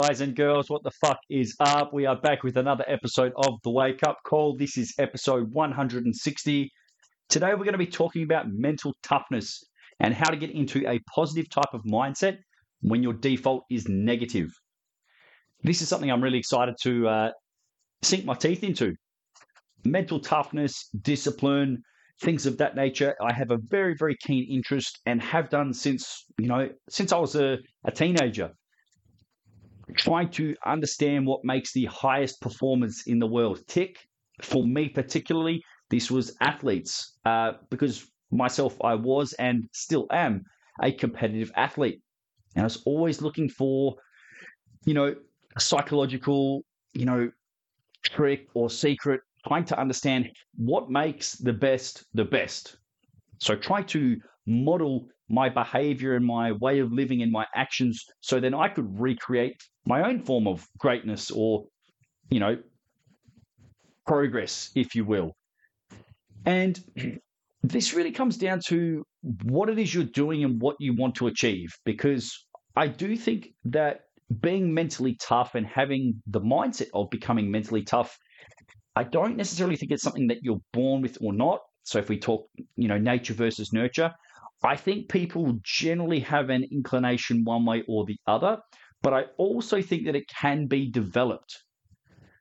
Guys and girls, what the fuck is up? We are back with another episode of The Wake Up Call. This is episode 160. Today, we're going to be talking about mental toughness and how to get into a positive type of mindset when your default is negative. This is something I'm really excited to uh, sink my teeth into. Mental toughness, discipline, things of that nature. I have a very, very keen interest and have done since, you know, since I was a, a teenager trying to understand what makes the highest performance in the world tick. For me, particularly, this was athletes, uh, because myself, I was and still am a competitive athlete. And I was always looking for, you know, a psychological, you know, trick or secret, trying to understand what makes the best the best. So try to model my behavior and my way of living and my actions so then I could recreate my own form of greatness or, you know, progress, if you will. And this really comes down to what it is you're doing and what you want to achieve. Because I do think that being mentally tough and having the mindset of becoming mentally tough, I don't necessarily think it's something that you're born with or not. So if we talk, you know, nature versus nurture, I think people generally have an inclination one way or the other, but I also think that it can be developed.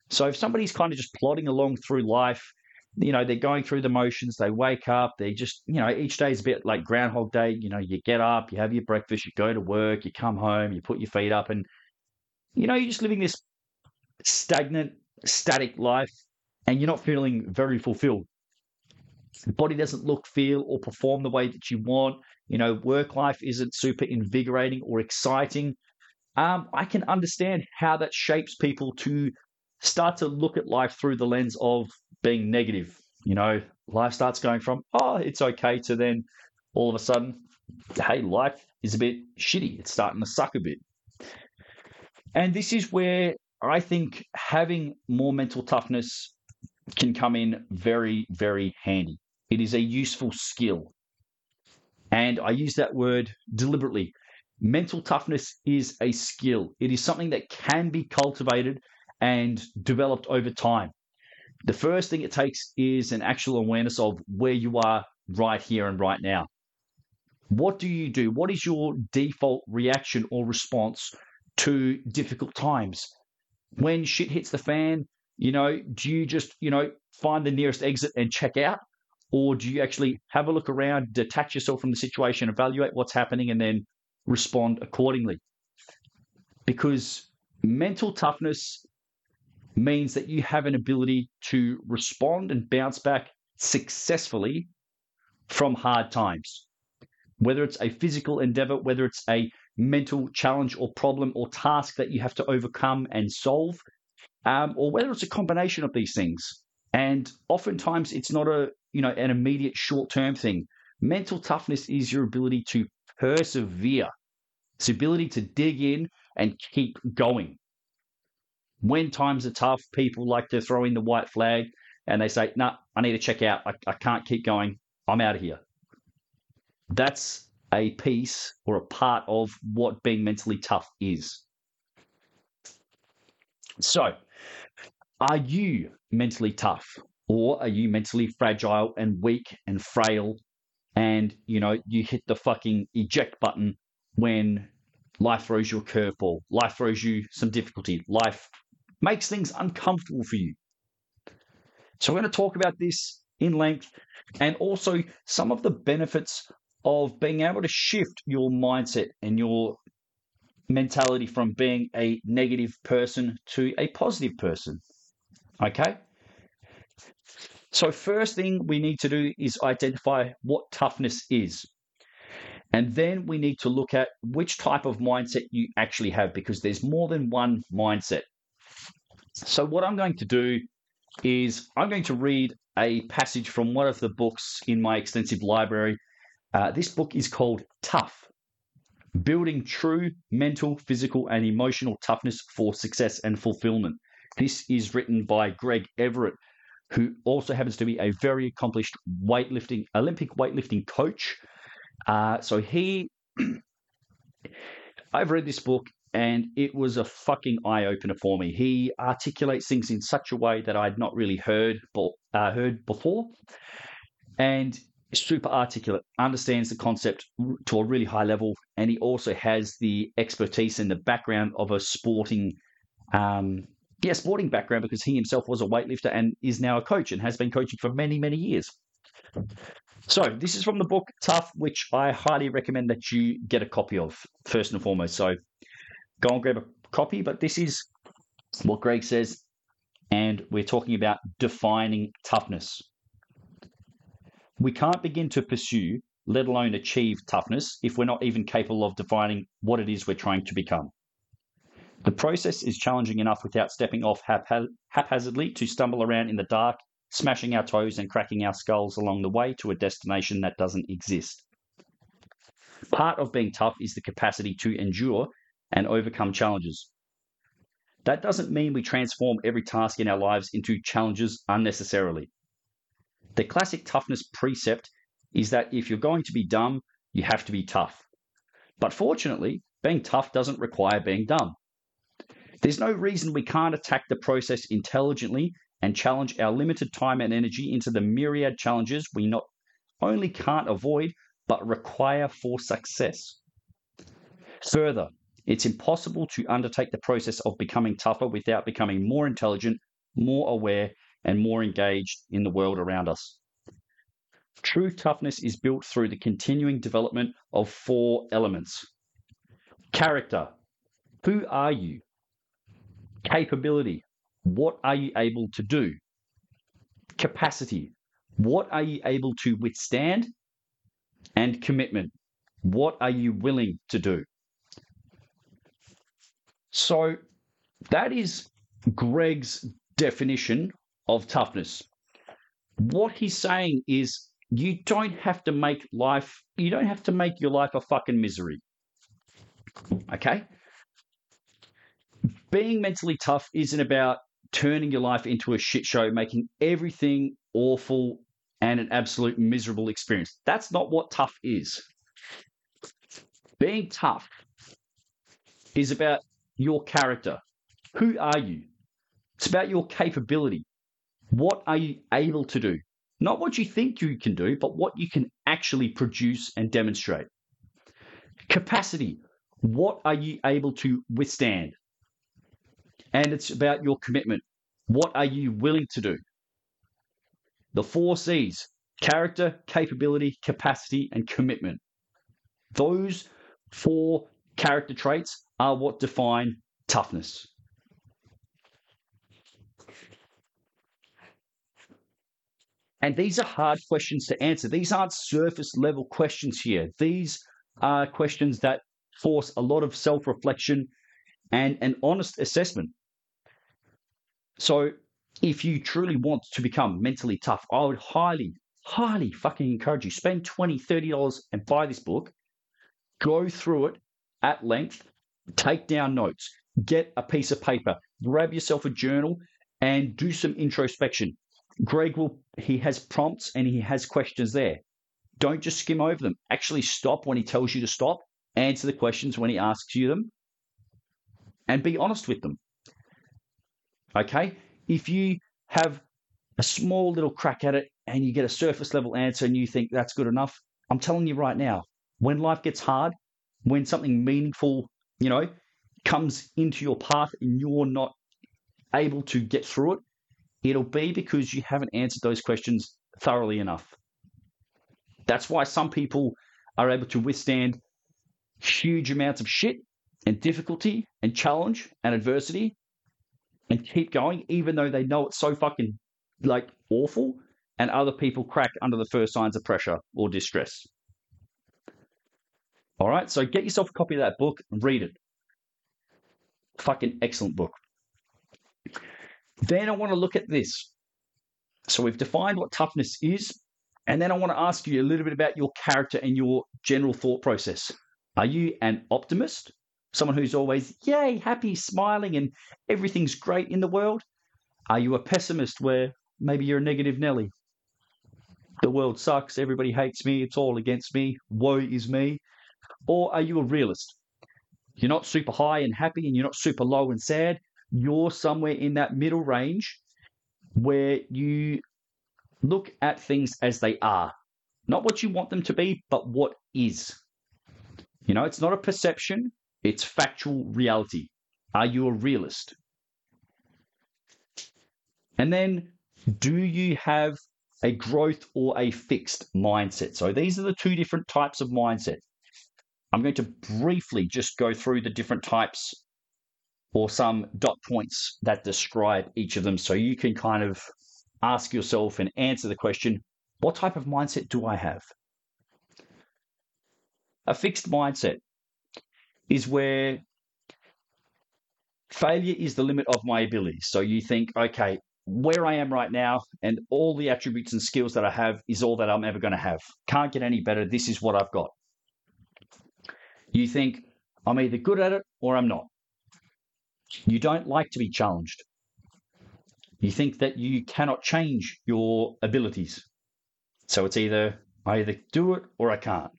So if somebody's kind of just plodding along through life, you know, they're going through the motions, they wake up, they just, you know, each day is a bit like Groundhog Day. You know, you get up, you have your breakfast, you go to work, you come home, you put your feet up, and, you know, you're just living this stagnant, static life, and you're not feeling very fulfilled the body doesn't look, feel, or perform the way that you want. You know, work life isn't super invigorating or exciting. Um, I can understand how that shapes people to start to look at life through the lens of being negative. You know, life starts going from, oh, it's okay, to then all of a sudden, hey, life is a bit shitty. It's starting to suck a bit. And this is where I think having more mental toughness can come in very, very handy. It is a useful skill. And I use that word deliberately. Mental toughness is a skill, it is something that can be cultivated and developed over time. The first thing it takes is an actual awareness of where you are right here and right now. What do you do? What is your default reaction or response to difficult times? When shit hits the fan, you know, do you just, you know, find the nearest exit and check out? Or do you actually have a look around, detach yourself from the situation, evaluate what's happening, and then respond accordingly? Because mental toughness means that you have an ability to respond and bounce back successfully from hard times. Whether it's a physical endeavor, whether it's a mental challenge or problem or task that you have to overcome and solve, um, or whether it's a combination of these things. And oftentimes it's not a you know an immediate short term thing. Mental toughness is your ability to persevere. It's ability to dig in and keep going. When times are tough, people like to throw in the white flag and they say, "No, nah, I need to check out. I, I can't keep going. I'm out of here." That's a piece or a part of what being mentally tough is. So, are you mentally tough? Or are you mentally fragile and weak and frail and, you know, you hit the fucking eject button when life throws you a curveball, life throws you some difficulty, life makes things uncomfortable for you. So we're going to talk about this in length and also some of the benefits of being able to shift your mindset and your mentality from being a negative person to a positive person. Okay? So, first thing we need to do is identify what toughness is. And then we need to look at which type of mindset you actually have because there's more than one mindset. So, what I'm going to do is I'm going to read a passage from one of the books in my extensive library. Uh, this book is called Tough Building True Mental, Physical, and Emotional Toughness for Success and Fulfillment. This is written by Greg Everett, who also happens to be a very accomplished weightlifting, Olympic weightlifting coach. Uh, so he, I've read this book and it was a fucking eye opener for me. He articulates things in such a way that I'd not really heard uh, heard before, and super articulate, understands the concept to a really high level, and he also has the expertise and the background of a sporting, um, yeah, sporting background because he himself was a weightlifter and is now a coach and has been coaching for many many years. So this is from the book Tough, which I highly recommend that you get a copy of first and foremost. So go and grab a copy. But this is what Greg says, and we're talking about defining toughness. We can't begin to pursue, let alone achieve toughness, if we're not even capable of defining what it is we're trying to become. The process is challenging enough without stepping off haphazardly to stumble around in the dark, smashing our toes and cracking our skulls along the way to a destination that doesn't exist. Part of being tough is the capacity to endure and overcome challenges. That doesn't mean we transform every task in our lives into challenges unnecessarily. The classic toughness precept is that if you're going to be dumb, you have to be tough. But fortunately, being tough doesn't require being dumb. There's no reason we can't attack the process intelligently and challenge our limited time and energy into the myriad challenges we not only can't avoid, but require for success. Further, it's impossible to undertake the process of becoming tougher without becoming more intelligent, more aware, and more engaged in the world around us. True toughness is built through the continuing development of four elements character. Who are you? Capability. What are you able to do? Capacity. What are you able to withstand? And commitment. What are you willing to do? So that is Greg's definition of toughness. What he's saying is you don't have to make life, you don't have to make your life a fucking misery. Okay? Being mentally tough isn't about turning your life into a shit show, making everything awful and an absolute miserable experience. That's not what tough is. Being tough is about your character. Who are you? It's about your capability. What are you able to do? Not what you think you can do, but what you can actually produce and demonstrate. Capacity. What are you able to withstand? And it's about your commitment. What are you willing to do? The four C's character, capability, capacity, and commitment. Those four character traits are what define toughness. And these are hard questions to answer. These aren't surface level questions here. These are questions that force a lot of self reflection and an honest assessment. So, if you truly want to become mentally tough, I would highly, highly fucking encourage you spend $20, $30 and buy this book, go through it at length, take down notes, get a piece of paper, grab yourself a journal, and do some introspection. Greg will, he has prompts and he has questions there. Don't just skim over them. Actually, stop when he tells you to stop, answer the questions when he asks you them, and be honest with them. Okay? If you have a small little crack at it and you get a surface level answer and you think that's good enough, I'm telling you right now, when life gets hard, when something meaningful, you know, comes into your path and you're not able to get through it, it'll be because you haven't answered those questions thoroughly enough. That's why some people are able to withstand huge amounts of shit and difficulty and challenge and adversity and keep going, even though they know it's so fucking like awful, and other people crack under the first signs of pressure or distress. All right, so get yourself a copy of that book and read it. Fucking excellent book. Then I want to look at this. So we've defined what toughness is. And then I want to ask you a little bit about your character and your general thought process. Are you an optimist? Someone who's always, yay, happy, smiling, and everything's great in the world? Are you a pessimist where maybe you're a negative Nelly? The world sucks, everybody hates me, it's all against me, woe is me. Or are you a realist? You're not super high and happy, and you're not super low and sad. You're somewhere in that middle range where you look at things as they are, not what you want them to be, but what is. You know, it's not a perception, it's factual reality. Are you a realist? And then, do you have a growth or a fixed mindset? So, these are the two different types of mindset. I'm going to briefly just go through the different types or some dot points that describe each of them so you can kind of ask yourself and answer the question what type of mindset do I have? A fixed mindset is where failure is the limit of my abilities. So you think, okay, where I am right now and all the attributes and skills that I have is all that I'm ever going to have. Can't get any better. This is what I've got. You think, I'm either good at it or I'm not. You don't like to be challenged. You think that you cannot change your abilities. So it's either I either do it or I can't.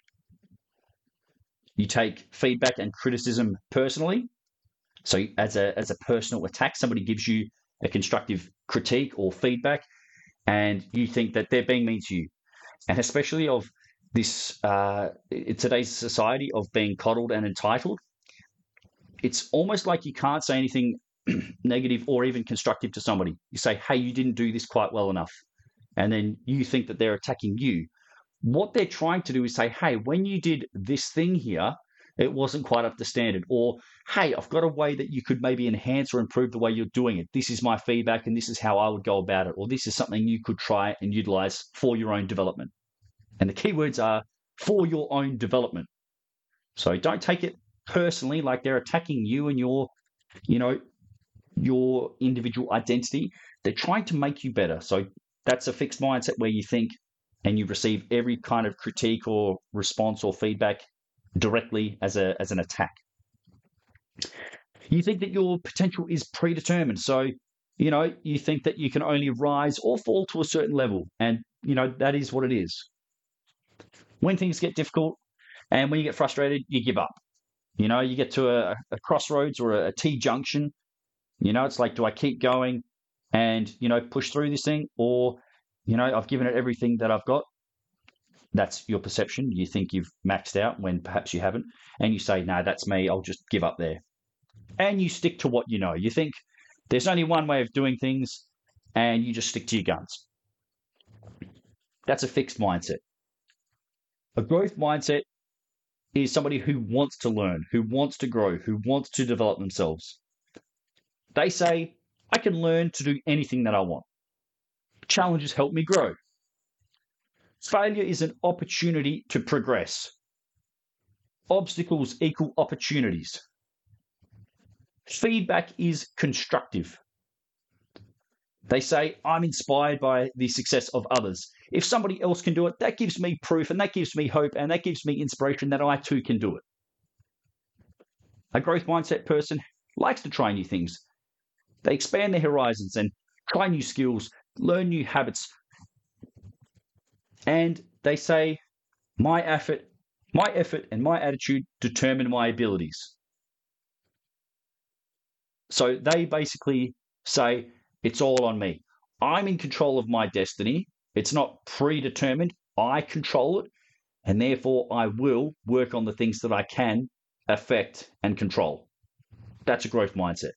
You take feedback and criticism personally. So as a as a personal attack, somebody gives you a constructive critique or feedback, and you think that they're being mean to you, and especially of this uh, today's society of being coddled and entitled, it's almost like you can't say anything negative or even constructive to somebody. You say, hey, you didn't do this quite well enough. And then you think that they're attacking you. What they're trying to do is say, hey, when you did this thing here, it wasn't quite up to standard. Or, hey, I've got a way that you could maybe enhance or improve the way you're doing it. This is my feedback and this is how I would go about it. Or this is something you could try and utilize for your own development. And the keywords are for your own development. So don't take it personally like they're attacking you and your, you know, your individual identity. They're trying to make you better. So that's a fixed mindset where you think and you receive every kind of critique or response or feedback directly as a as an attack. You think that your potential is predetermined. So, you know, you think that you can only rise or fall to a certain level. And, you know, that is what it is. When things get difficult and when you get frustrated, you give up. You know, you get to a, a crossroads or a, a T junction. You know, it's like, do I keep going and, you know, push through this thing? Or, you know, I've given it everything that I've got. That's your perception. You think you've maxed out when perhaps you haven't. And you say, no, that's me. I'll just give up there. And you stick to what you know. You think there's only one way of doing things and you just stick to your guns. That's a fixed mindset. A growth mindset is somebody who wants to learn, who wants to grow, who wants to develop themselves. They say, I can learn to do anything that I want. Challenges help me grow. Failure is an opportunity to progress. Obstacles equal opportunities. Feedback is constructive. They say, I'm inspired by the success of others. If somebody else can do it, that gives me proof and that gives me hope and that gives me inspiration that I too can do it. A growth mindset person likes to try new things. They expand their horizons and try new skills, learn new habits. And they say, my effort, my effort and my attitude determine my abilities. So they basically say, it's all on me. I'm in control of my destiny. It's not predetermined. I control it. And therefore, I will work on the things that I can affect and control. That's a growth mindset.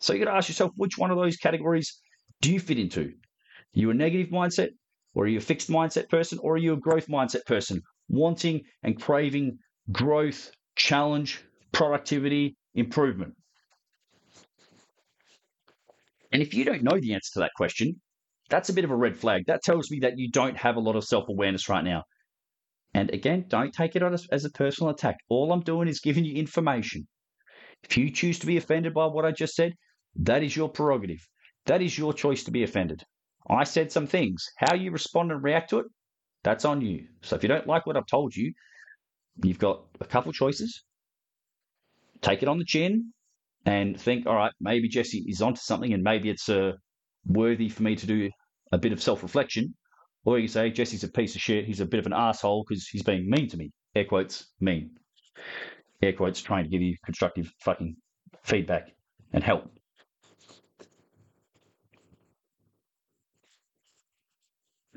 So you got to ask yourself which one of those categories do you fit into? Are you a negative mindset, or are you a fixed mindset person, or are you a growth mindset person, wanting and craving growth, challenge, productivity, improvement? And if you don't know the answer to that question, that's a bit of a red flag. That tells me that you don't have a lot of self awareness right now. And again, don't take it as, as a personal attack. All I'm doing is giving you information. If you choose to be offended by what I just said, that is your prerogative. That is your choice to be offended. I said some things. How you respond and react to it, that's on you. So if you don't like what I've told you, you've got a couple choices. Take it on the chin and think, all right, maybe Jesse is onto something and maybe it's uh, worthy for me to do a bit of self reflection. Or you say, Jesse's a piece of shit. He's a bit of an asshole because he's being mean to me. Air quotes, mean. Air quotes, trying to give you constructive fucking feedback and help.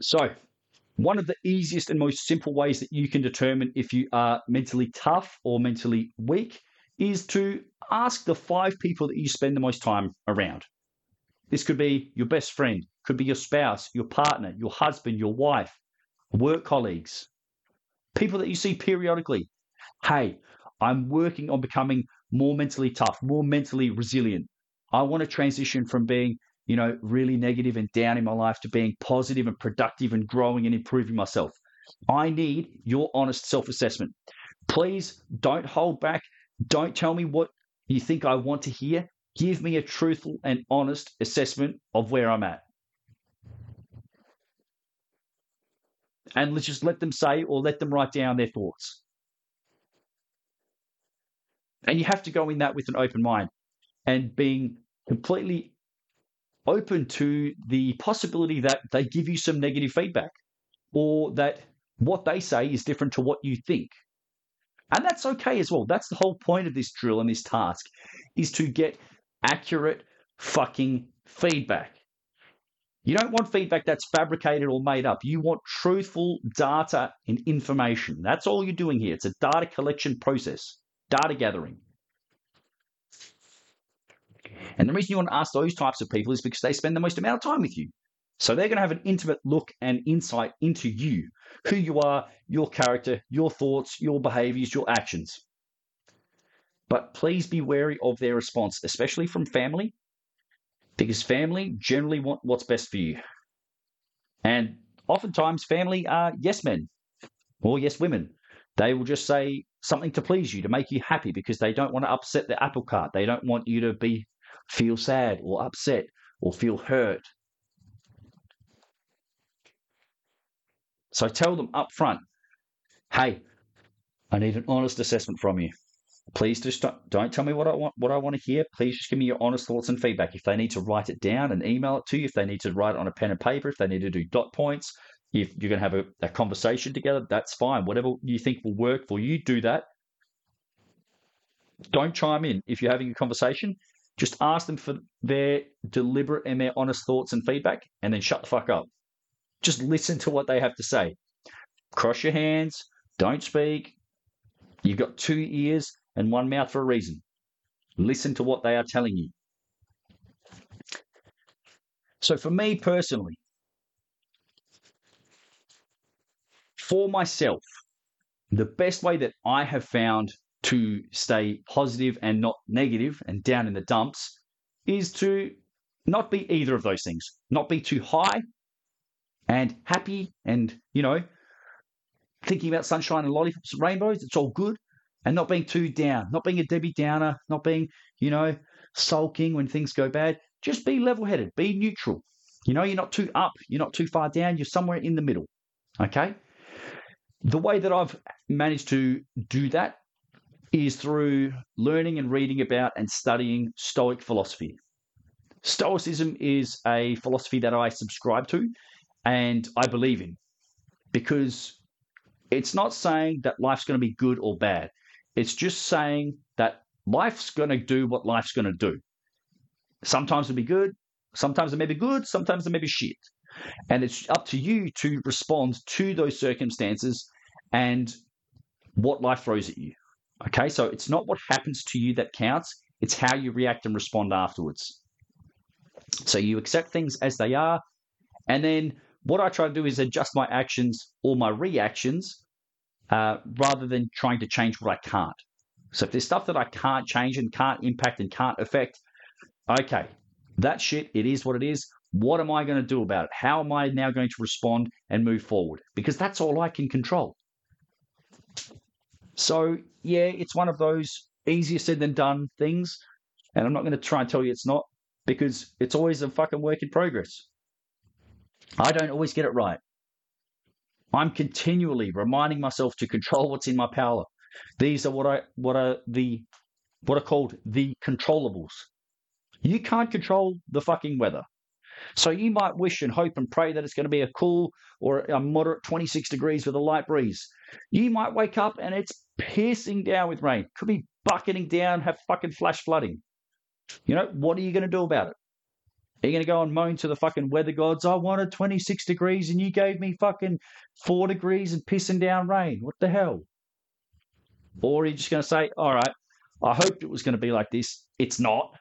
So, one of the easiest and most simple ways that you can determine if you are mentally tough or mentally weak is to ask the five people that you spend the most time around. This could be your best friend, could be your spouse, your partner, your husband, your wife, work colleagues, people that you see periodically. Hey, I'm working on becoming more mentally tough, more mentally resilient. I want to transition from being, you know, really negative and down in my life to being positive and productive and growing and improving myself. I need your honest self assessment. Please don't hold back. Don't tell me what you think I want to hear. Give me a truthful and honest assessment of where I'm at. And let's just let them say or let them write down their thoughts. And you have to go in that with an open mind and being completely open to the possibility that they give you some negative feedback or that what they say is different to what you think. And that's okay as well. That's the whole point of this drill and this task is to get accurate fucking feedback. You don't want feedback that's fabricated or made up. You want truthful data and information. That's all you're doing here. It's a data collection process, data gathering. And the reason you want to ask those types of people is because they spend the most amount of time with you. So they're going to have an intimate look and insight into you, who you are, your character, your thoughts, your behaviors, your actions. But please be wary of their response, especially from family, because family generally want what's best for you. And oftentimes, family are yes men or yes women. They will just say something to please you, to make you happy, because they don't want to upset the apple cart. They don't want you to be feel sad or upset or feel hurt So tell them up front, hey, I need an honest assessment from you. Please just don't, tell me what I want what I want to hear. Please just give me your honest thoughts and feedback. If they need to write it down and email it to you, if they need to write it on a pen and paper, if they need to do dot points, if you're going to have a, a conversation together, that's fine. Whatever you think will work for you, do that. Don't chime in if you're having a conversation. Just ask them for their deliberate and their honest thoughts and feedback, and then shut the fuck up. Just listen to what they have to say. Cross your hands. Don't speak. You've got two ears and one mouth for a reason. Listen to what they are telling you. So, for me personally, for myself, the best way that I have found to stay positive and not negative and down in the dumps is to not be either of those things. Not be too high and happy and, you know, thinking about sunshine and lollipops and rainbows. It's all good. And not being too down, not being a Debbie Downer, not being, you know, sulking when things go bad. Just be level headed, be neutral. You know, you're not too up, you're not too far down, you're somewhere in the middle. Okay? The way that I've managed to do that is through learning and reading about and studying Stoic philosophy. Stoicism is a philosophy that I subscribe to and I believe in because it's not saying that life's going to be good or bad. It's just saying that life's going to do what life's going to do. Sometimes it'll be good, sometimes it may be good, sometimes it may be shit. And it's up to you to respond to those circumstances and what life throws at you. Okay, so it's not what happens to you that counts, it's how you react and respond afterwards. So you accept things as they are, and then what I try to do is adjust my actions or my reactions uh, rather than trying to change what I can't. So if there's stuff that I can't change and can't impact and can't affect, okay, that shit, it is what it is. What am I going to do about it? How am I now going to respond and move forward? Because that's all I can control. So, yeah, it's one of those easier said than done things. And I'm not going to try and tell you it's not because it's always a fucking work in progress. I don't always get it right. I'm continually reminding myself to control what's in my power. These are what I what are the what are called the controllables. You can't control the fucking weather. So you might wish and hope and pray that it's going to be a cool or a moderate 26 degrees with a light breeze. You might wake up and it's piercing down with rain. Could be bucketing down, have fucking flash flooding. You know, what are you going to do about it? Are you going to go and moan to the fucking weather gods? I wanted 26 degrees and you gave me fucking four degrees and pissing down rain. What the hell? Or are you just going to say, all right, I hoped it was going to be like this. It's not.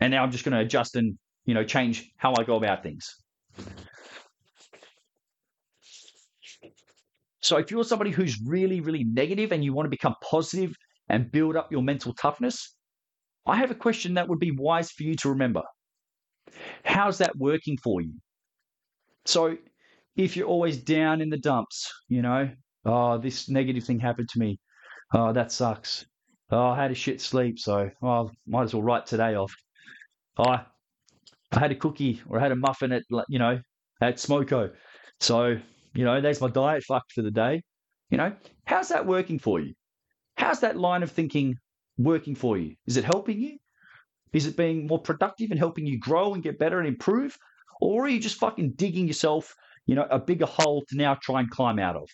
And now I'm just going to adjust and, you know, change how I go about things. So if you're somebody who's really, really negative and you want to become positive and build up your mental toughness, I have a question that would be wise for you to remember. How's that working for you? So if you're always down in the dumps, you know, oh, this negative thing happened to me. Oh, that sucks. Oh, I had a shit sleep, so oh, might as well write today off. Oh, I had a cookie or I had a muffin at, you know, at Smoko. So, you know, there's my diet fucked for the day. You know, how's that working for you? How's that line of thinking working for you? Is it helping you? Is it being more productive and helping you grow and get better and improve? Or are you just fucking digging yourself, you know, a bigger hole to now try and climb out of?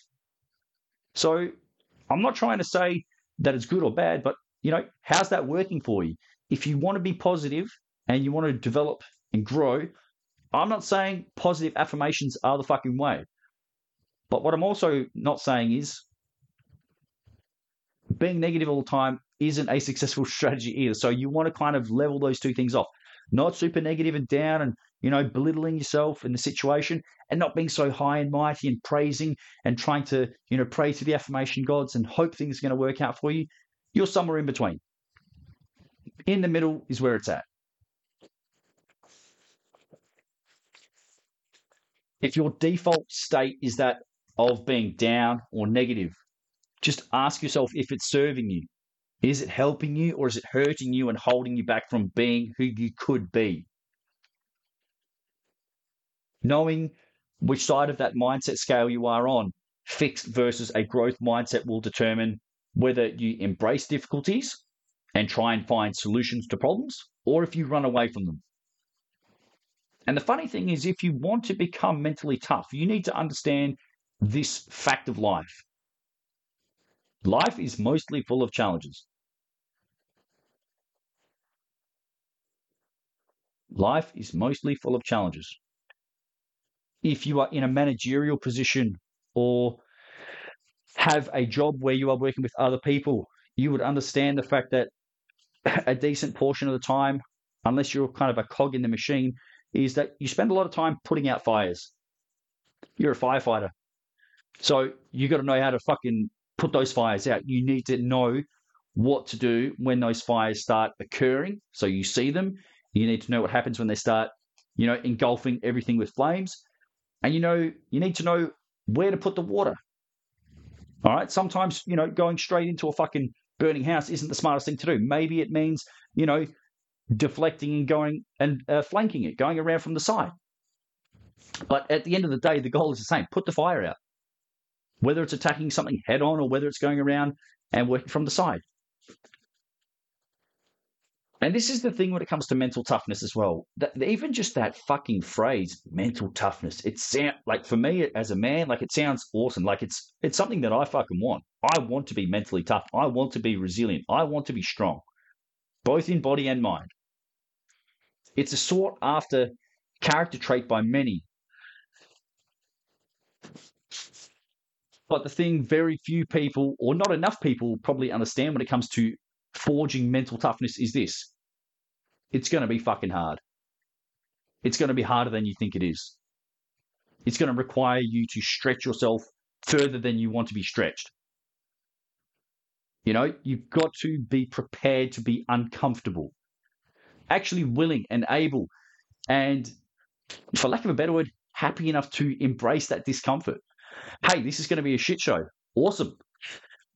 So I'm not trying to say that it's good or bad, but you know, how's that working for you? If you want to be positive and you want to develop and grow, I'm not saying positive affirmations are the fucking way. But what I'm also not saying is being negative all the time isn't a successful strategy either. So you want to kind of level those two things off. Not super negative and down and, you know, belittling yourself in the situation and not being so high and mighty and praising and trying to, you know, pray to the affirmation gods and hope things are going to work out for you. You're somewhere in between. In the middle is where it's at. If your default state is that of being down or negative, just ask yourself if it's serving you. Is it helping you or is it hurting you and holding you back from being who you could be? Knowing which side of that mindset scale you are on, fixed versus a growth mindset, will determine whether you embrace difficulties and try and find solutions to problems or if you run away from them. And the funny thing is, if you want to become mentally tough, you need to understand this fact of life. Life is mostly full of challenges. Life is mostly full of challenges. If you are in a managerial position or have a job where you are working with other people, you would understand the fact that a decent portion of the time, unless you're kind of a cog in the machine, is that you spend a lot of time putting out fires. You're a firefighter. So you got to know how to fucking put those fires out. You need to know what to do when those fires start occurring. So you see them. You need to know what happens when they start, you know, engulfing everything with flames. And you know, you need to know where to put the water. All right. Sometimes, you know, going straight into a fucking burning house isn't the smartest thing to do. Maybe it means, you know, deflecting and going and uh, flanking it, going around from the side. But at the end of the day, the goal is the same put the fire out whether it's attacking something head on or whether it's going around and working from the side. And this is the thing when it comes to mental toughness as well. That, even just that fucking phrase, mental toughness, it sound like for me as a man, like it sounds awesome. Like it's it's something that I fucking want. I want to be mentally tough. I want to be resilient. I want to be strong, both in body and mind. It's a sought after character trait by many, But the thing very few people, or not enough people, probably understand when it comes to forging mental toughness is this it's going to be fucking hard. It's going to be harder than you think it is. It's going to require you to stretch yourself further than you want to be stretched. You know, you've got to be prepared to be uncomfortable, actually willing and able, and for lack of a better word, happy enough to embrace that discomfort hey, this is going to be a shit show. Awesome.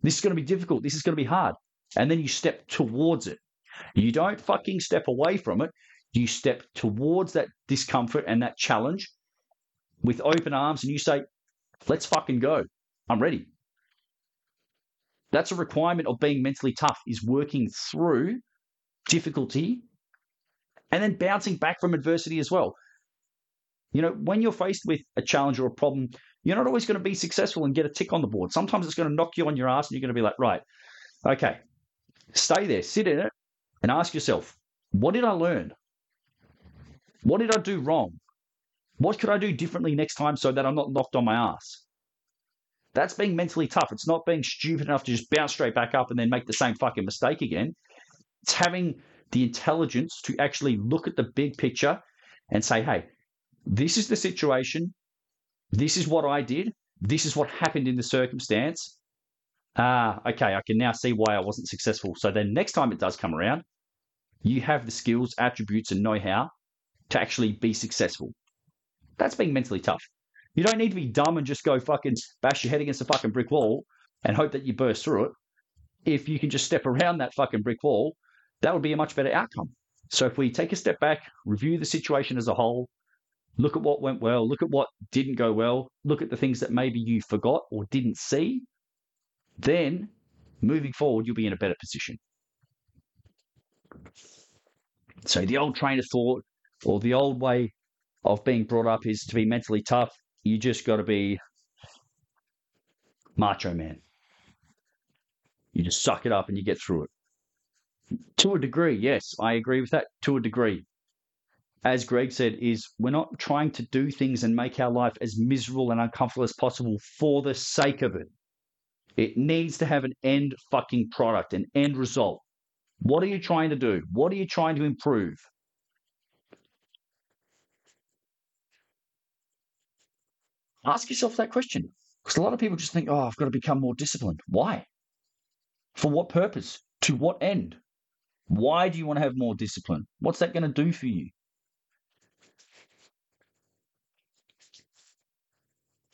This is going to be difficult. This is going to be hard. And then you step towards it. You don't fucking step away from it. You step towards that discomfort and that challenge with open arms and you say, let's fucking go. I'm ready. That's a requirement of being mentally tough is working through difficulty and then bouncing back from adversity as well. You know, when you're faced with a challenge or a problem, you're not always going to be successful and get a tick on the board. Sometimes it's going to knock you on your ass and you're going to be like, right, okay, stay there, sit in it, and ask yourself, what did I learn? What did I do wrong? What could I do differently next time so that I'm not knocked on my ass? That's being mentally tough. It's not being stupid enough to just bounce straight back up and then make the same fucking mistake again. It's having the intelligence to actually look at the big picture and say, hey, this is the situation. This is what I did. This is what happened in the circumstance. Ah, okay, I can now see why I wasn't successful. So then next time it does come around, you have the skills, attributes, and know how to actually be successful. That's being mentally tough. You don't need to be dumb and just go fucking bash your head against a fucking brick wall and hope that you burst through it. If you can just step around that fucking brick wall, that would be a much better outcome. So if we take a step back, review the situation as a whole, look at what went well, look at what didn't go well, look at the things that maybe you forgot or didn't see, then moving forward, you'll be in a better position. So the old train of thought or the old way of being brought up is to be mentally tough. You just got to be macho man. You just suck it up and you get through it. To a degree, yes, I agree with that. To a degree, as Greg said, is we're not trying to do things and make our life as miserable and uncomfortable as possible for the sake of it. It needs to have an end fucking product, an end result. What are you trying to do? What are you trying to improve? Ask yourself that question. Because a lot of people just think, oh, I've got to become more disciplined. Why? For what purpose? To what end? Why do you want to have more discipline? What's that going to do for you?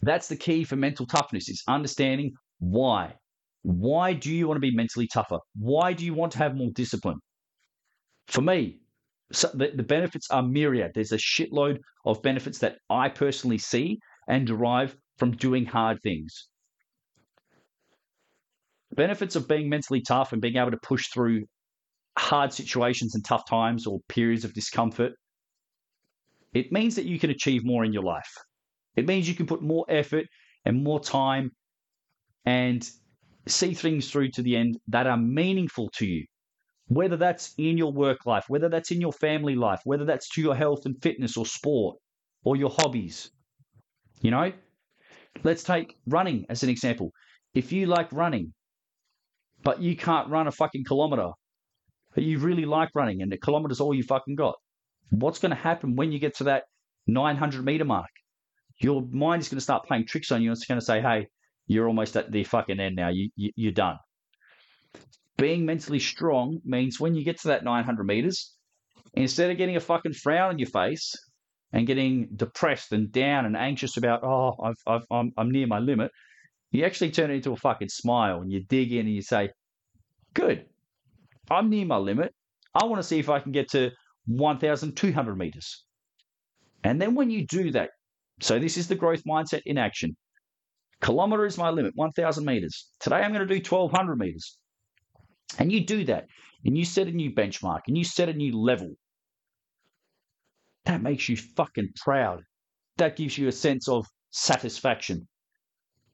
That's the key for mental toughness is understanding why. Why do you want to be mentally tougher? Why do you want to have more discipline? For me, so the, the benefits are myriad. There's a shitload of benefits that I personally see and derive from doing hard things. Benefits of being mentally tough and being able to push through hard situations and tough times or periods of discomfort. It means that you can achieve more in your life. It means you can put more effort and more time and see things through to the end that are meaningful to you. Whether that's in your work life, whether that's in your family life, whether that's to your health and fitness or sport or your hobbies. You know, let's take running as an example. If you like running, but you can't run a fucking kilometer, but you really like running and the kilometer's all you fucking got, what's going to happen when you get to that 900 meter mark? Your mind is going to start playing tricks on you and it's going to say, hey, you're almost at the fucking end now. You, you, you're done. Being mentally strong means when you get to that 900 meters, instead of getting a fucking frown on your face and getting depressed and down and anxious about, oh, I've, I've, I'm, I'm near my limit, you actually turn it into a fucking smile and you dig in and you say, good, I'm near my limit. I want to see if I can get to 1,200 meters. And then when you do that, so this is the growth mindset in action. Kilometer is my limit, 1,000 meters. Today I'm going to do 1,200 meters. And you do that, and you set a new benchmark, and you set a new level. That makes you fucking proud. That gives you a sense of satisfaction.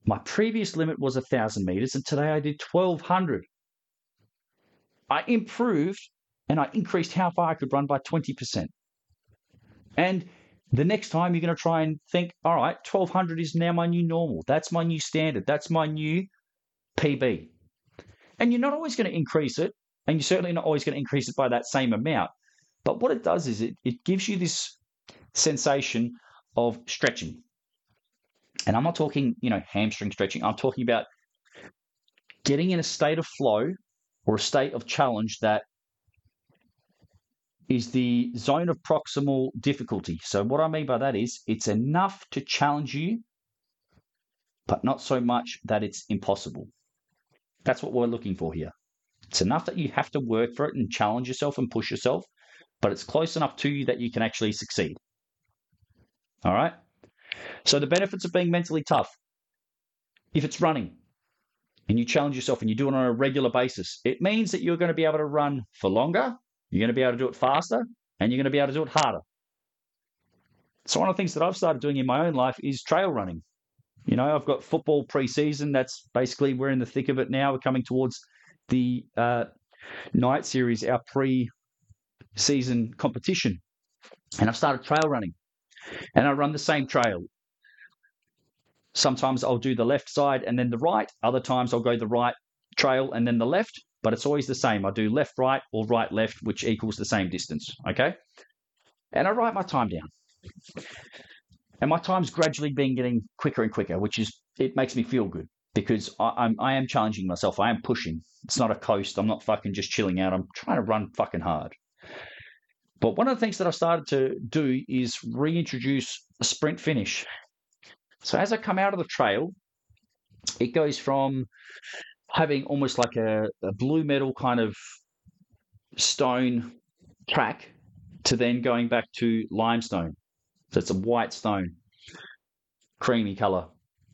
My previous limit was 1,000 meters, and today I did 1,200. I improved and I increased how far I could run by 20%. And the next time you're going to try and think, all right, 1200 is now my new normal. That's my new standard. That's my new PB. And you're not always going to increase it. And you're certainly not always going to increase it by that same amount. But what it does is it, it gives you this sensation of stretching. And I'm not talking, you know, hamstring stretching. I'm talking about getting in a state of flow or a state of challenge that is the zone of proximal difficulty. So, what I mean by that is it's enough to challenge you, but not so much that it's impossible. That's what we're looking for here. It's enough that you have to work for it and challenge yourself and push yourself, but it's close enough to you that you can actually succeed. All right? So, the benefits of being mentally tough if it's running and you challenge yourself and you do it on a regular basis, it means that you're going to be able to run for longer, you're going to be able to do it faster, and you're going to be able to do it harder. So, one of the things that I've started doing in my own life is trail running. You know, I've got football pre-season. That's basically we're in the thick of it now. We're coming towards the uh, night series, our pre-season competition, and I've started trail running, and I run the same trail. Sometimes I'll do the left side and then the right. Other times I'll go the right trail and then the left, but it's always the same. I do left right or right left, which equals the same distance. Okay, and I write my time down. And my time's gradually been getting quicker and quicker, which is it makes me feel good because I, I'm I am challenging myself. I am pushing. It's not a coast. I'm not fucking just chilling out. I'm trying to run fucking hard. But one of the things that I've started to do is reintroduce a sprint finish. So as I come out of the trail, it goes from having almost like a, a blue metal kind of stone track to then going back to limestone. So it's a white stone, creamy color.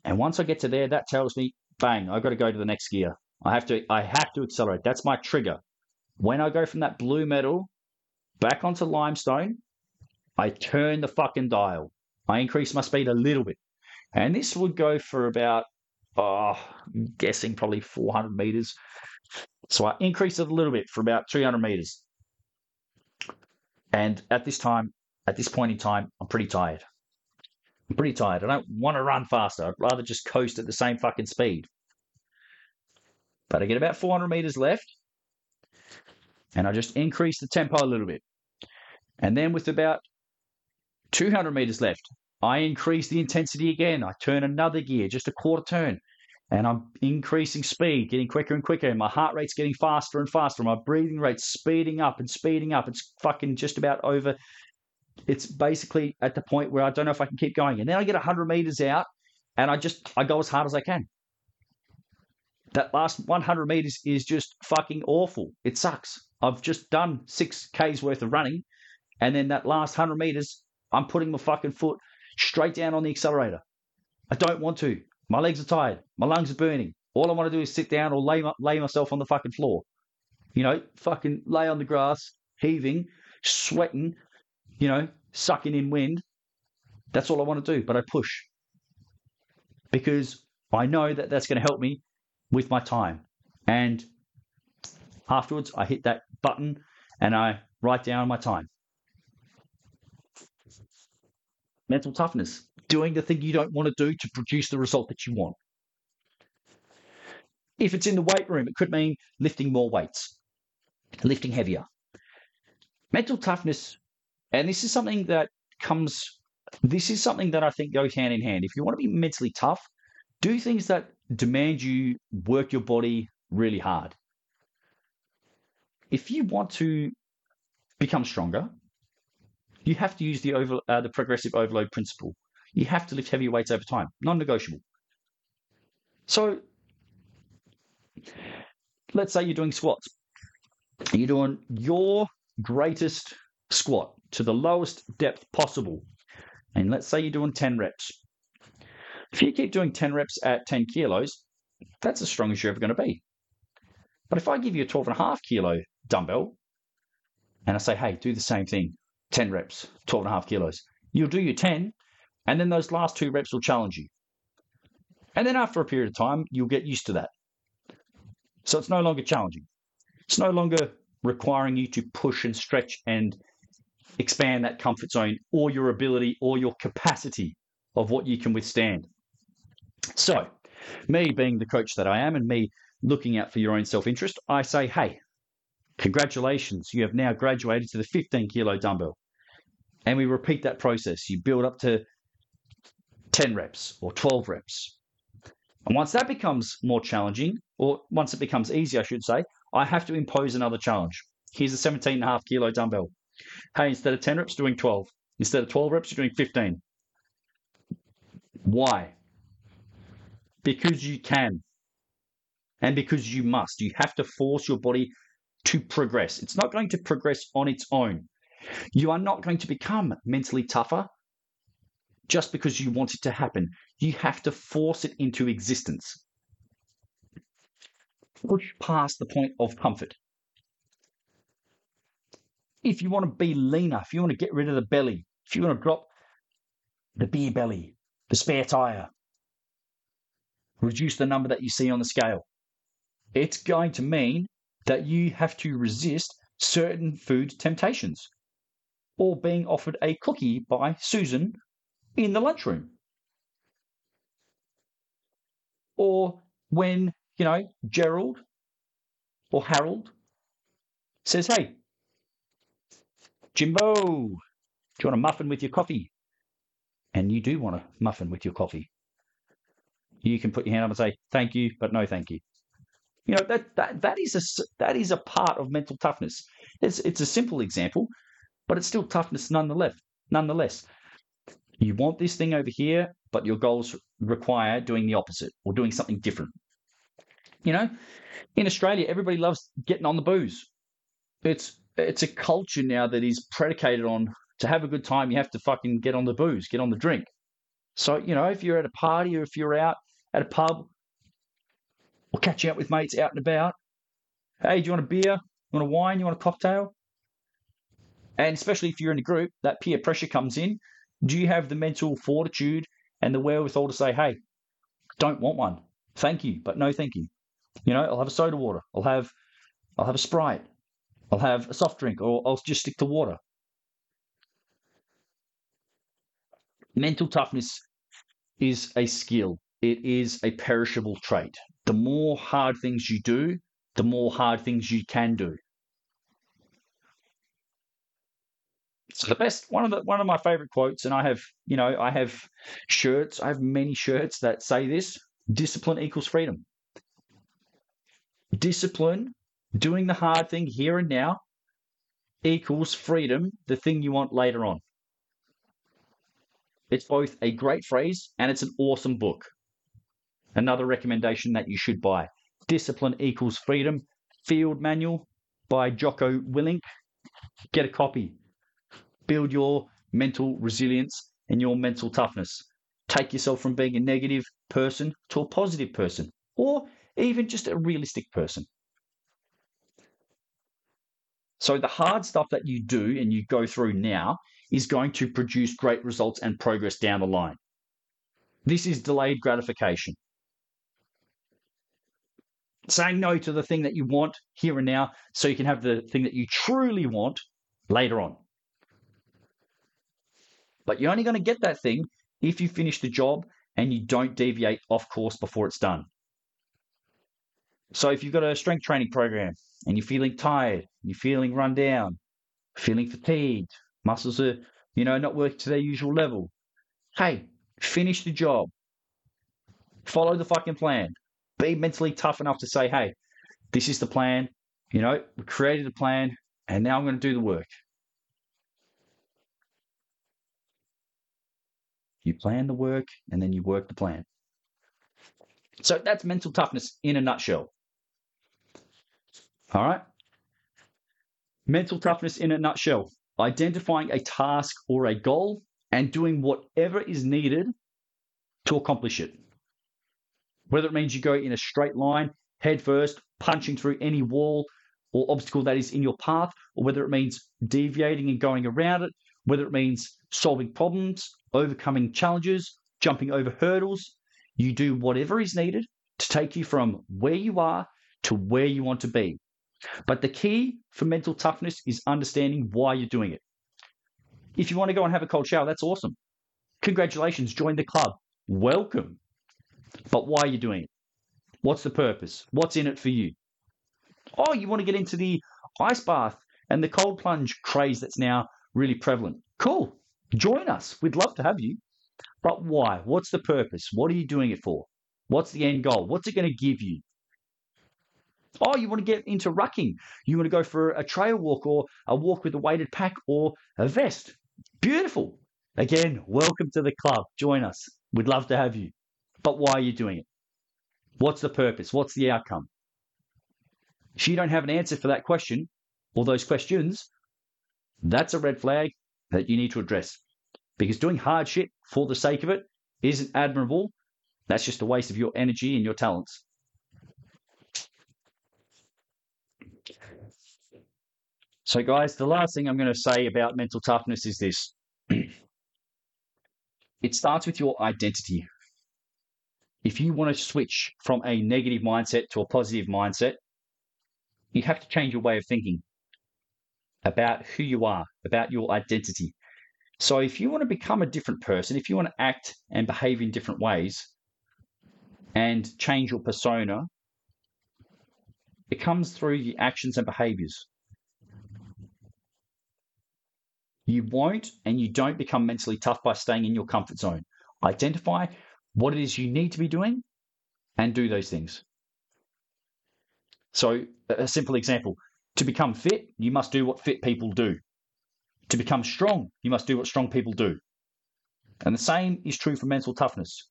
And once I get to there, that tells me, bang, I've got to go to the next gear. I have to, I have to accelerate. That's my trigger. When I go from that blue metal back onto limestone, I turn the fucking dial. I increase my speed a little bit. And this would go for about, oh, I'm guessing probably 400 meters. So I increase it a little bit for about 300 meters. And at this time, at this point in time, I'm pretty tired. I'm pretty tired. I don't want to run faster. I'd rather just coast at the same fucking speed. But I get about 400 meters left, and I just increase the tempo a little bit. And then with about 200 meters left, I increase the intensity again. I turn another gear, just a quarter turn, and I'm increasing speed, getting quicker and quicker. And my heart rate's getting faster and faster. My breathing rate's speeding up and speeding up. It's fucking just about over it's basically at the point where I don't know if I can keep going. And then I get 100 meters out and I just, I go as hard as I can. That last 100 meters is just fucking awful. It sucks. I've just done 6Ks worth of running. And then that last 100 meters, I'm putting my fucking foot straight down on the accelerator. I don't want to. My legs are tired. My lungs are burning. All I want to do is sit down or lay, lay myself on the fucking floor. You know, fucking lay on the grass, heaving, sweating, you know, sucking in wind. That's all I want to do, but I push because I know that that's going to help me with my time. And afterwards, I hit that button and I write down my time. Mental toughness, doing the thing you don't want to do to produce the result that you want. If it's in the weight room, it could mean lifting more weights, lifting heavier. Mental toughness and this is something that comes, this is something that I think goes hand in hand. If you want to be mentally tough, do things that demand you work your body really hard. If you want to become stronger, you have to use the over, uh, the progressive overload principle. You have to lift heavier weights over time, non-negotiable. So, let's say you're doing squats. You're doing your greatest squat to the lowest depth possible. And let's say you're doing 10 reps. If you keep doing 10 reps at 10 kilos, that's as strong as you're ever going to be. But if I give you a 12 and a half kilo dumbbell and I say, hey, do the same thing 10 reps, 12 and a half kilos, you'll do your 10, and then those last two reps will challenge you. And then after a period of time, you'll get used to that. So it's no longer challenging. It's no longer requiring you to push and stretch and expand that comfort zone or your ability or your capacity of what you can withstand. So, me being the coach that I am and me looking out for your own self interest, I say, hey, congratulations, you have now graduated to the 15 kilo dumbbell. And we repeat that process. You build up to 10 reps or 12 reps. And once that becomes more challenging, or once it becomes easy, I should say, I have to impose another challenge. Here's a 17 and a half kilo dumbbell. Hey, instead of 10 reps, doing 12. Instead of 12 reps, you're doing 15. Why? Because you can. And because you must. You have to force your body to progress. It's not going to progress on its own. You are not going to become mentally tougher just because you want it to happen. You have to force it into existence. Push past the point of comfort. If you want to be leaner, if you want to get rid of the belly, if you want to drop the beer belly, the spare tire, reduce the number that you see on the scale, it's going to mean that you have to resist certain food temptations or being offered a cookie by Susan in the lunchroom. Or when, you know, Gerald or Harold says, Hey, Jimbo, do you want a muffin with your coffee? And you do want a muffin with your coffee. You can put your hand up and say, Thank you, but no thank you. You know, that, that, that, is, a, that is a part of mental toughness. It's, it's a simple example, but it's still toughness nonetheless. Nonetheless, you want this thing over here, but your goals require doing the opposite or doing something different. You know, in Australia, everybody loves getting on the booze. It's it's a culture now that is predicated on to have a good time, you have to fucking get on the booze, get on the drink. So, you know, if you're at a party or if you're out at a pub or catching up with mates out and about, hey, do you want a beer? You want a wine? You want a cocktail? And especially if you're in a group, that peer pressure comes in. Do you have the mental fortitude and the wherewithal to say, hey, don't want one. Thank you, but no thank you. You know, I'll have a soda water. I'll have I'll have a Sprite. I'll have a soft drink or I'll just stick to water. Mental toughness is a skill. It is a perishable trait. The more hard things you do, the more hard things you can do. So the best one of the one of my favorite quotes, and I have you know I have shirts. I have many shirts that say this: discipline equals freedom. Discipline, doing the hard thing here and now, equals freedom, the thing you want later on. It's both a great phrase and it's an awesome book. Another recommendation that you should buy Discipline Equals Freedom Field Manual by Jocko Willink. Get a copy. Build your mental resilience and your mental toughness. Take yourself from being a negative person to a positive person, or even just a realistic person. So, the hard stuff that you do and you go through now is going to produce great results and progress down the line. This is delayed gratification. Saying no to the thing that you want here and now so you can have the thing that you truly want later on. But you're only going to get that thing if you finish the job and you don't deviate off course before it's done. So if you've got a strength training program and you're feeling tired, you're feeling run down, feeling fatigued, muscles are, you know, not working to their usual level. Hey, finish the job. Follow the fucking plan. Be mentally tough enough to say, hey, this is the plan. You know, we created a plan and now I'm going to do the work. You plan the work and then you work the plan. So that's mental toughness in a nutshell. All right. Mental toughness in a nutshell identifying a task or a goal and doing whatever is needed to accomplish it. Whether it means you go in a straight line, head first, punching through any wall or obstacle that is in your path, or whether it means deviating and going around it, whether it means solving problems, overcoming challenges, jumping over hurdles, you do whatever is needed to take you from where you are to where you want to be. But the key for mental toughness is understanding why you're doing it. If you want to go and have a cold shower, that's awesome. Congratulations, join the club. Welcome. But why are you doing it? What's the purpose? What's in it for you? Oh, you want to get into the ice bath and the cold plunge craze that's now really prevalent. Cool. Join us. We'd love to have you. But why? What's the purpose? What are you doing it for? What's the end goal? What's it going to give you? Oh, you want to get into rucking. You want to go for a trail walk or a walk with a weighted pack or a vest. Beautiful. Again, welcome to the club. Join us. We'd love to have you. But why are you doing it? What's the purpose? What's the outcome? If you don't have an answer for that question or those questions, That's a red flag that you need to address. Because doing hard shit for the sake of it isn't admirable. That's just a waste of your energy and your talents. So, guys, the last thing I'm going to say about mental toughness is this it starts with your identity. If you want to switch from a negative mindset to a positive mindset, you have to change your way of thinking about who you are, about your identity. So, if you want to become a different person, if you want to act and behave in different ways and change your persona, it comes through the actions and behaviors. You won't and you don't become mentally tough by staying in your comfort zone. Identify what it is you need to be doing and do those things. So, a simple example to become fit, you must do what fit people do. To become strong, you must do what strong people do. And the same is true for mental toughness.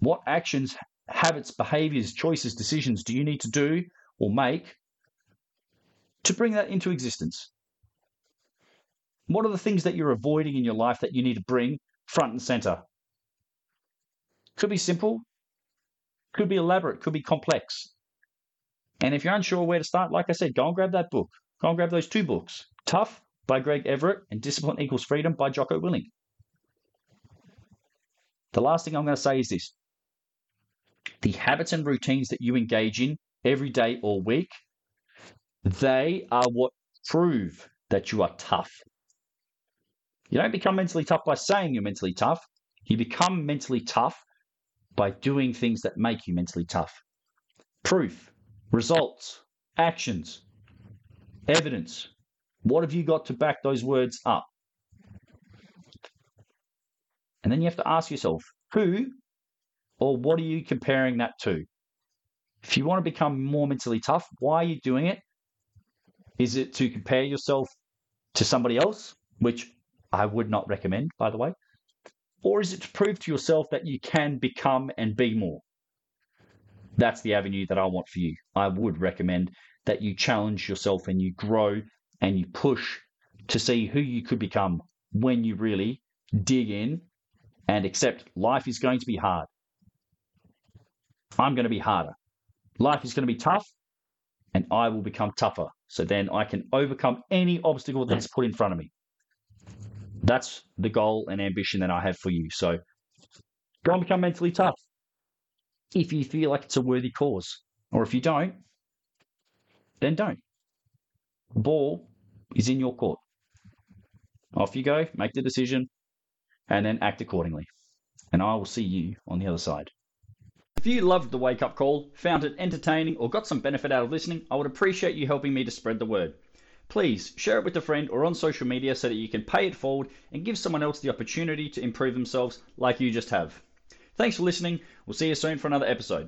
What actions, habits, behaviors, choices, decisions do you need to do or make to bring that into existence? What are the things that you're avoiding in your life that you need to bring front and center? Could be simple, could be elaborate, could be complex. And if you're unsure where to start, like I said, go and grab that book. Go and grab those two books Tough by Greg Everett and Discipline Equals Freedom by Jocko Willink. The last thing I'm going to say is this the habits and routines that you engage in every day or week, they are what prove that you are tough. You don't become mentally tough by saying you're mentally tough. You become mentally tough by doing things that make you mentally tough. Proof, results, actions, evidence. What have you got to back those words up? And then you have to ask yourself, who or what are you comparing that to? If you want to become more mentally tough, why are you doing it? Is it to compare yourself to somebody else, which I would not recommend, by the way? Or is it to prove to yourself that you can become and be more? That's the avenue that I want for you. I would recommend that you challenge yourself and you grow and you push to see who you could become when you really dig in and accept life is going to be hard. I'm going to be harder. Life is going to be tough and I will become tougher. So then I can overcome any obstacle that's put in front of me. That's the goal and ambition that I have for you. So go and become mentally tough if you feel like it's a worthy cause. Or if you don't, then don't. The ball is in your court. Off you go, make the decision, and then act accordingly. And I will see you on the other side. If you loved the wake up call, found it entertaining, or got some benefit out of listening, I would appreciate you helping me to spread the word. Please share it with a friend or on social media so that you can pay it forward and give someone else the opportunity to improve themselves like you just have. Thanks for listening. We'll see you soon for another episode.